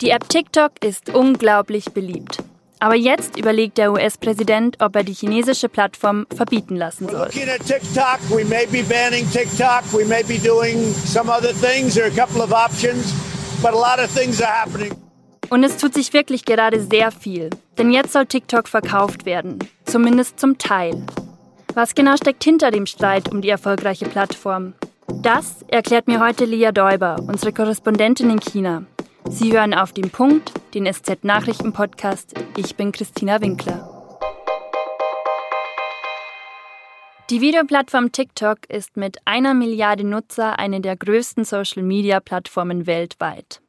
Die App TikTok ist unglaublich beliebt. Aber jetzt überlegt der US-Präsident, ob er die chinesische Plattform verbieten lassen soll. TikTok, we may be banning TikTok, we may be doing some other things, there are a couple of options, but a lot of things are happening. Und es tut sich wirklich gerade sehr viel, denn jetzt soll TikTok verkauft werden, zumindest zum Teil. Was genau steckt hinter dem Streit um die erfolgreiche Plattform? Das erklärt mir heute Lia Däuber, unsere Korrespondentin in China. Sie hören auf den Punkt, den SZ-Nachrichten-Podcast. Ich bin Christina Winkler. Die Videoplattform TikTok ist mit einer Milliarde Nutzer eine der größten Social-Media-Plattformen weltweit.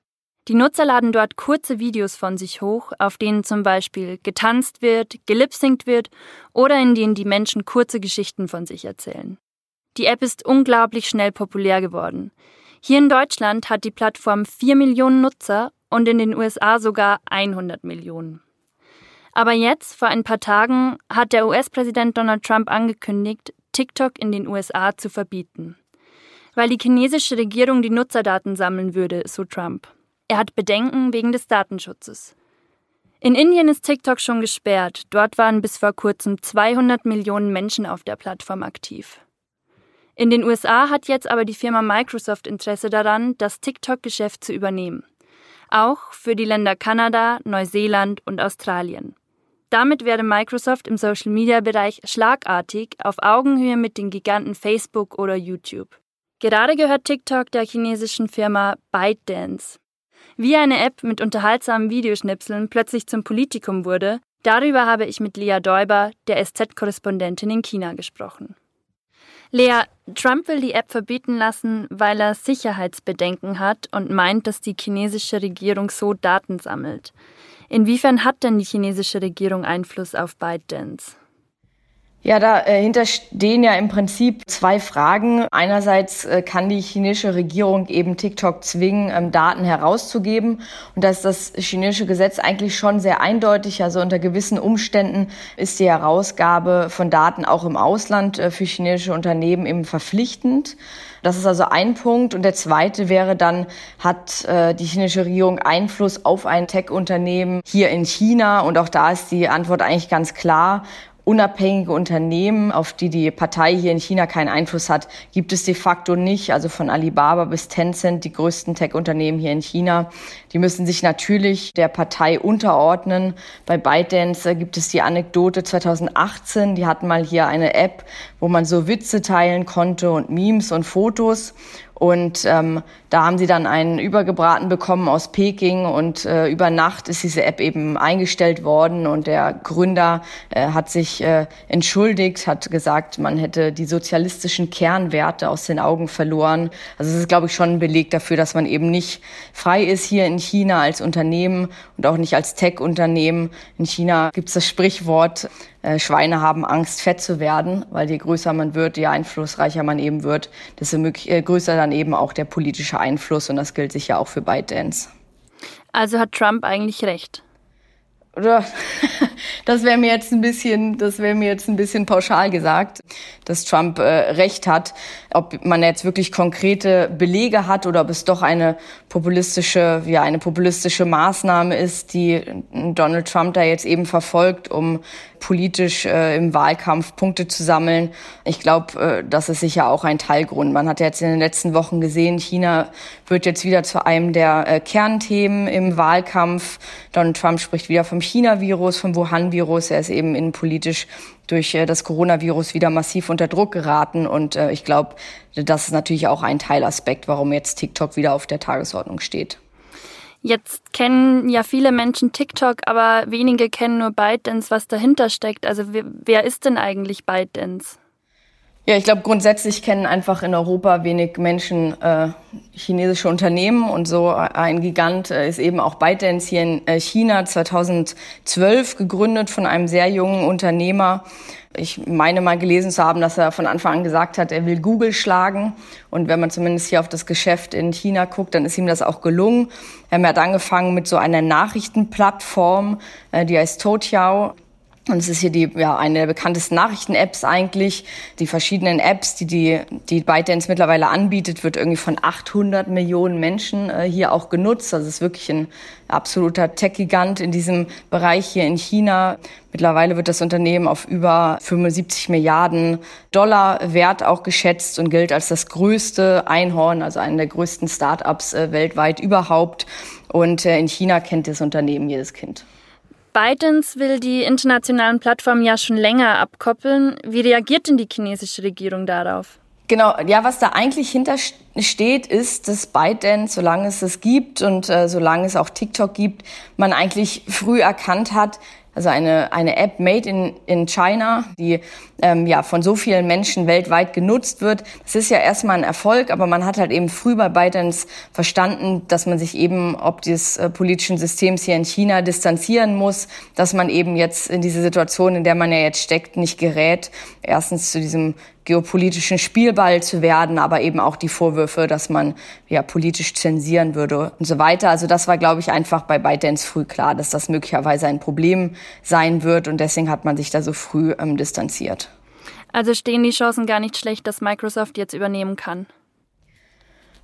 Die Nutzer laden dort kurze Videos von sich hoch, auf denen zum Beispiel getanzt wird, gelipsingt wird oder in denen die Menschen kurze Geschichten von sich erzählen. Die App ist unglaublich schnell populär geworden. Hier in Deutschland hat die Plattform 4 Millionen Nutzer und in den USA sogar 100 Millionen. Aber jetzt, vor ein paar Tagen, hat der US-Präsident Donald Trump angekündigt, TikTok in den USA zu verbieten. Weil die chinesische Regierung die Nutzerdaten sammeln würde, so Trump. Er hat Bedenken wegen des Datenschutzes. In Indien ist TikTok schon gesperrt. Dort waren bis vor kurzem 200 Millionen Menschen auf der Plattform aktiv. In den USA hat jetzt aber die Firma Microsoft Interesse daran, das TikTok-Geschäft zu übernehmen. Auch für die Länder Kanada, Neuseeland und Australien. Damit werde Microsoft im Social-Media-Bereich schlagartig auf Augenhöhe mit den Giganten Facebook oder YouTube. Gerade gehört TikTok der chinesischen Firma ByteDance. Wie eine App mit unterhaltsamen Videoschnipseln plötzlich zum Politikum wurde, darüber habe ich mit Lia Däuber, der SZ-Korrespondentin in China, gesprochen. Lea, Trump will die App verbieten lassen, weil er Sicherheitsbedenken hat und meint, dass die chinesische Regierung so Daten sammelt. Inwiefern hat denn die chinesische Regierung Einfluss auf ByteDance? Ja, dahinter äh, stehen ja im Prinzip zwei Fragen. Einerseits äh, kann die chinesische Regierung eben TikTok zwingen, ähm, Daten herauszugeben. Und da ist das chinesische Gesetz eigentlich schon sehr eindeutig. Also unter gewissen Umständen ist die Herausgabe von Daten auch im Ausland äh, für chinesische Unternehmen eben verpflichtend. Das ist also ein Punkt. Und der zweite wäre dann, hat die chinesische Regierung Einfluss auf ein Tech-Unternehmen hier in China? Und auch da ist die Antwort eigentlich ganz klar unabhängige Unternehmen, auf die die Partei hier in China keinen Einfluss hat, gibt es de facto nicht. Also von Alibaba bis Tencent, die größten Tech-Unternehmen hier in China, die müssen sich natürlich der Partei unterordnen. Bei ByteDance gibt es die Anekdote 2018, die hatten mal hier eine App, wo man so Witze teilen konnte und Memes und Fotos. Und ähm, da haben sie dann einen übergebraten bekommen aus Peking und äh, über Nacht ist diese App eben eingestellt worden und der Gründer äh, hat sich äh, entschuldigt, hat gesagt, man hätte die sozialistischen Kernwerte aus den Augen verloren. Also es ist, glaube ich, schon ein Beleg dafür, dass man eben nicht frei ist hier in China als Unternehmen und auch nicht als Tech-Unternehmen. In China gibt es das Sprichwort, Schweine haben Angst, fett zu werden, weil je größer man wird, je einflussreicher man eben wird, desto äh, größer dann eben auch der politische Einfluss. Und das gilt sicher auch für ByteDance. Also hat Trump eigentlich recht? Oder das wäre mir jetzt ein bisschen, das wäre mir jetzt ein bisschen pauschal gesagt, dass Trump äh, recht hat. Ob man jetzt wirklich konkrete Belege hat oder ob es doch eine populistische, ja, eine populistische Maßnahme ist, die Donald Trump da jetzt eben verfolgt, um politisch äh, im Wahlkampf Punkte zu sammeln. Ich glaube, äh, das ist sicher auch ein Teilgrund. Man hat jetzt in den letzten Wochen gesehen, China wird jetzt wieder zu einem der äh, Kernthemen im Wahlkampf. Donald Trump spricht wieder vom China-Virus, vom Wuhan-Virus. Er ist eben innenpolitisch durch äh, das Coronavirus wieder massiv unter Druck geraten. Und äh, ich glaube, das ist natürlich auch ein Teilaspekt, warum jetzt TikTok wieder auf der Tagesordnung steht. Jetzt kennen ja viele Menschen TikTok, aber wenige kennen nur ByteDance, was dahinter steckt. Also wer ist denn eigentlich ByteDance? Ja, ich glaube, grundsätzlich kennen einfach in Europa wenig Menschen äh, chinesische Unternehmen und so ein Gigant äh, ist eben auch ByteDance hier in äh, China 2012 gegründet von einem sehr jungen Unternehmer. Ich meine mal gelesen zu haben, dass er von Anfang an gesagt hat, er will Google schlagen. Und wenn man zumindest hier auf das Geschäft in China guckt, dann ist ihm das auch gelungen. Er hat angefangen mit so einer Nachrichtenplattform, äh, die heißt Toutiao Und es ist hier die, ja, eine der bekanntesten Nachrichten-Apps eigentlich. Die verschiedenen Apps, die, die, die ByteDance mittlerweile anbietet, wird irgendwie von 800 Millionen Menschen äh, hier auch genutzt. Also es ist wirklich ein absoluter Tech-Gigant in diesem Bereich hier in China. Mittlerweile wird das Unternehmen auf über 75 Milliarden Dollar Wert auch geschätzt und gilt als das größte Einhorn, also einer der größten Start-ups äh, weltweit überhaupt. Und äh, in China kennt das Unternehmen jedes Kind. ByteDance will die internationalen Plattformen ja schon länger abkoppeln. Wie reagiert denn die chinesische Regierung darauf? Genau, ja, was da eigentlich hintersteht, ist, dass ByteDance, solange es es gibt und äh, solange es auch TikTok gibt, man eigentlich früh erkannt hat, also eine, eine App made in, in China, die ähm, ja von so vielen Menschen weltweit genutzt wird. Das ist ja erstmal ein Erfolg, aber man hat halt eben früh bei ByteDance verstanden, dass man sich eben ob des äh, politischen Systems hier in China distanzieren muss, dass man eben jetzt in diese Situation, in der man ja jetzt steckt, nicht gerät. Erstens zu diesem geopolitischen Spielball zu werden, aber eben auch die Vorwürfe, dass man ja politisch zensieren würde und so weiter. Also das war, glaube ich, einfach bei ByteDance früh klar, dass das möglicherweise ein Problem sein wird und deswegen hat man sich da so früh ähm, distanziert. Also stehen die Chancen gar nicht schlecht, dass Microsoft jetzt übernehmen kann.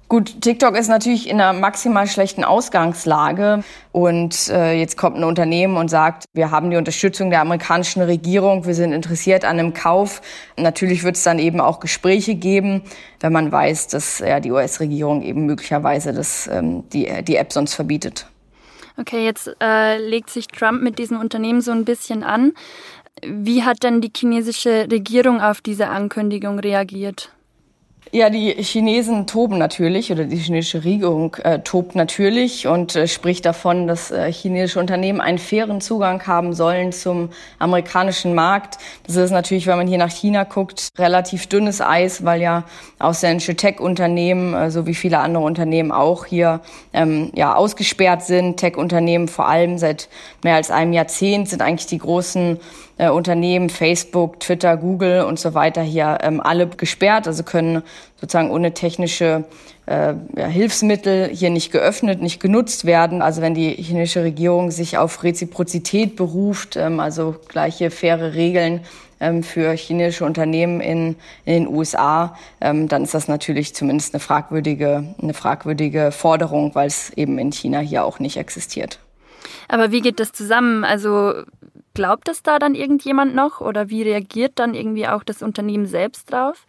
Gut, TikTok ist natürlich in einer maximal schlechten Ausgangslage und äh, jetzt kommt ein Unternehmen und sagt, wir haben die Unterstützung der amerikanischen Regierung, wir sind interessiert an einem Kauf. Natürlich wird es dann eben auch Gespräche geben, wenn man weiß, dass ja, die US-Regierung eben möglicherweise das, ähm, die, die App sonst verbietet. Okay, jetzt äh, legt sich Trump mit diesem Unternehmen so ein bisschen an. Wie hat denn die chinesische Regierung auf diese Ankündigung reagiert? Ja, die Chinesen toben natürlich oder die chinesische Regierung äh, tobt natürlich und äh, spricht davon, dass äh, chinesische Unternehmen einen fairen Zugang haben sollen zum amerikanischen Markt. Das ist natürlich, wenn man hier nach China guckt, relativ dünnes Eis, weil ja ausländische Tech-Unternehmen, äh, so wie viele andere Unternehmen auch hier ähm, ja ausgesperrt sind. Tech-Unternehmen vor allem seit mehr als einem Jahrzehnt sind eigentlich die großen äh, Unternehmen, Facebook, Twitter, Google und so weiter hier ähm, alle gesperrt, also können sozusagen ohne technische äh, ja, Hilfsmittel hier nicht geöffnet, nicht genutzt werden. Also wenn die chinesische Regierung sich auf Reziprozität beruft, ähm, also gleiche faire Regeln ähm, für chinesische Unternehmen in, in den USA, ähm, dann ist das natürlich zumindest eine fragwürdige, eine fragwürdige Forderung, weil es eben in China hier auch nicht existiert. Aber wie geht das zusammen? Also Glaubt es da dann irgendjemand noch oder wie reagiert dann irgendwie auch das Unternehmen selbst drauf?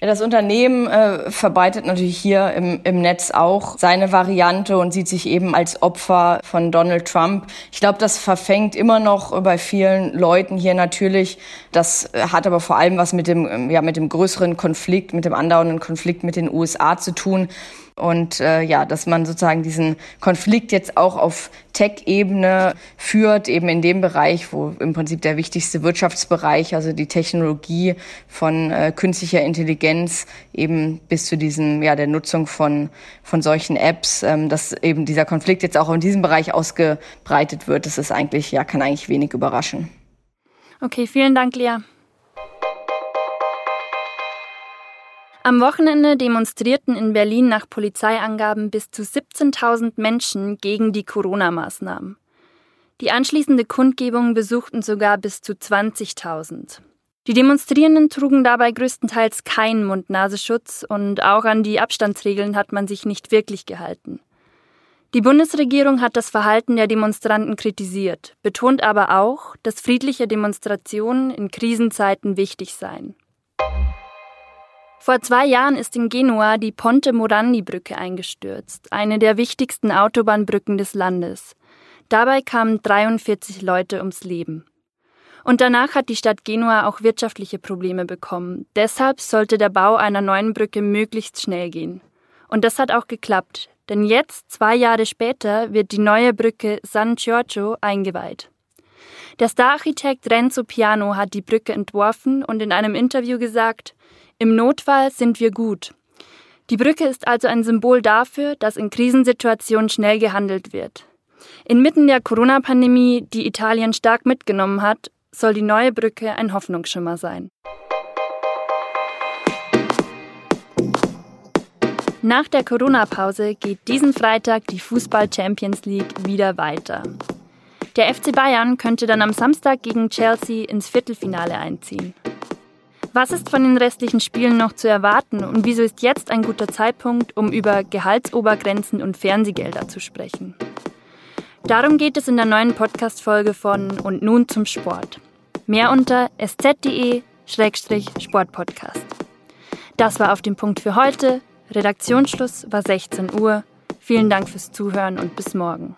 Das Unternehmen äh, verbreitet natürlich hier im, im Netz auch seine Variante und sieht sich eben als Opfer von Donald Trump. Ich glaube, das verfängt immer noch bei vielen Leuten hier natürlich. Das hat aber vor allem was mit dem, ja, mit dem größeren Konflikt, mit dem andauernden Konflikt mit den USA zu tun. Und äh, ja, dass man sozusagen diesen Konflikt jetzt auch auf Tech-Ebene führt, eben in dem Bereich, wo im Prinzip der wichtigste Wirtschaftsbereich, also die Technologie von äh, künstlicher Intelligenz, eben bis zu diesem, ja, der Nutzung von, von solchen Apps, ähm, dass eben dieser Konflikt jetzt auch in diesem Bereich ausgebreitet wird, das ist eigentlich, ja, kann eigentlich wenig überraschen. Okay, vielen Dank, Lea. Am Wochenende demonstrierten in Berlin nach Polizeiangaben bis zu 17.000 Menschen gegen die Corona-Maßnahmen. Die anschließende Kundgebung besuchten sogar bis zu 20.000. Die Demonstrierenden trugen dabei größtenteils keinen Mund-Nasenschutz und auch an die Abstandsregeln hat man sich nicht wirklich gehalten. Die Bundesregierung hat das Verhalten der Demonstranten kritisiert, betont aber auch, dass friedliche Demonstrationen in Krisenzeiten wichtig seien. Vor zwei Jahren ist in Genua die Ponte Morandi-Brücke eingestürzt, eine der wichtigsten Autobahnbrücken des Landes. Dabei kamen 43 Leute ums Leben. Und danach hat die Stadt Genua auch wirtschaftliche Probleme bekommen. Deshalb sollte der Bau einer neuen Brücke möglichst schnell gehen. Und das hat auch geklappt, denn jetzt, zwei Jahre später, wird die neue Brücke San Giorgio eingeweiht. Der Stararchitekt Renzo Piano hat die Brücke entworfen und in einem Interview gesagt, im Notfall sind wir gut. Die Brücke ist also ein Symbol dafür, dass in Krisensituationen schnell gehandelt wird. Inmitten der Corona-Pandemie, die Italien stark mitgenommen hat, soll die neue Brücke ein Hoffnungsschimmer sein. Nach der Corona-Pause geht diesen Freitag die Fußball Champions League wieder weiter. Der FC Bayern könnte dann am Samstag gegen Chelsea ins Viertelfinale einziehen. Was ist von den restlichen Spielen noch zu erwarten und wieso ist jetzt ein guter Zeitpunkt, um über Gehaltsobergrenzen und Fernsehgelder zu sprechen? Darum geht es in der neuen Podcast-Folge von Und nun zum Sport. Mehr unter sz.de-sportpodcast. Das war auf dem Punkt für heute. Redaktionsschluss war 16 Uhr. Vielen Dank fürs Zuhören und bis morgen.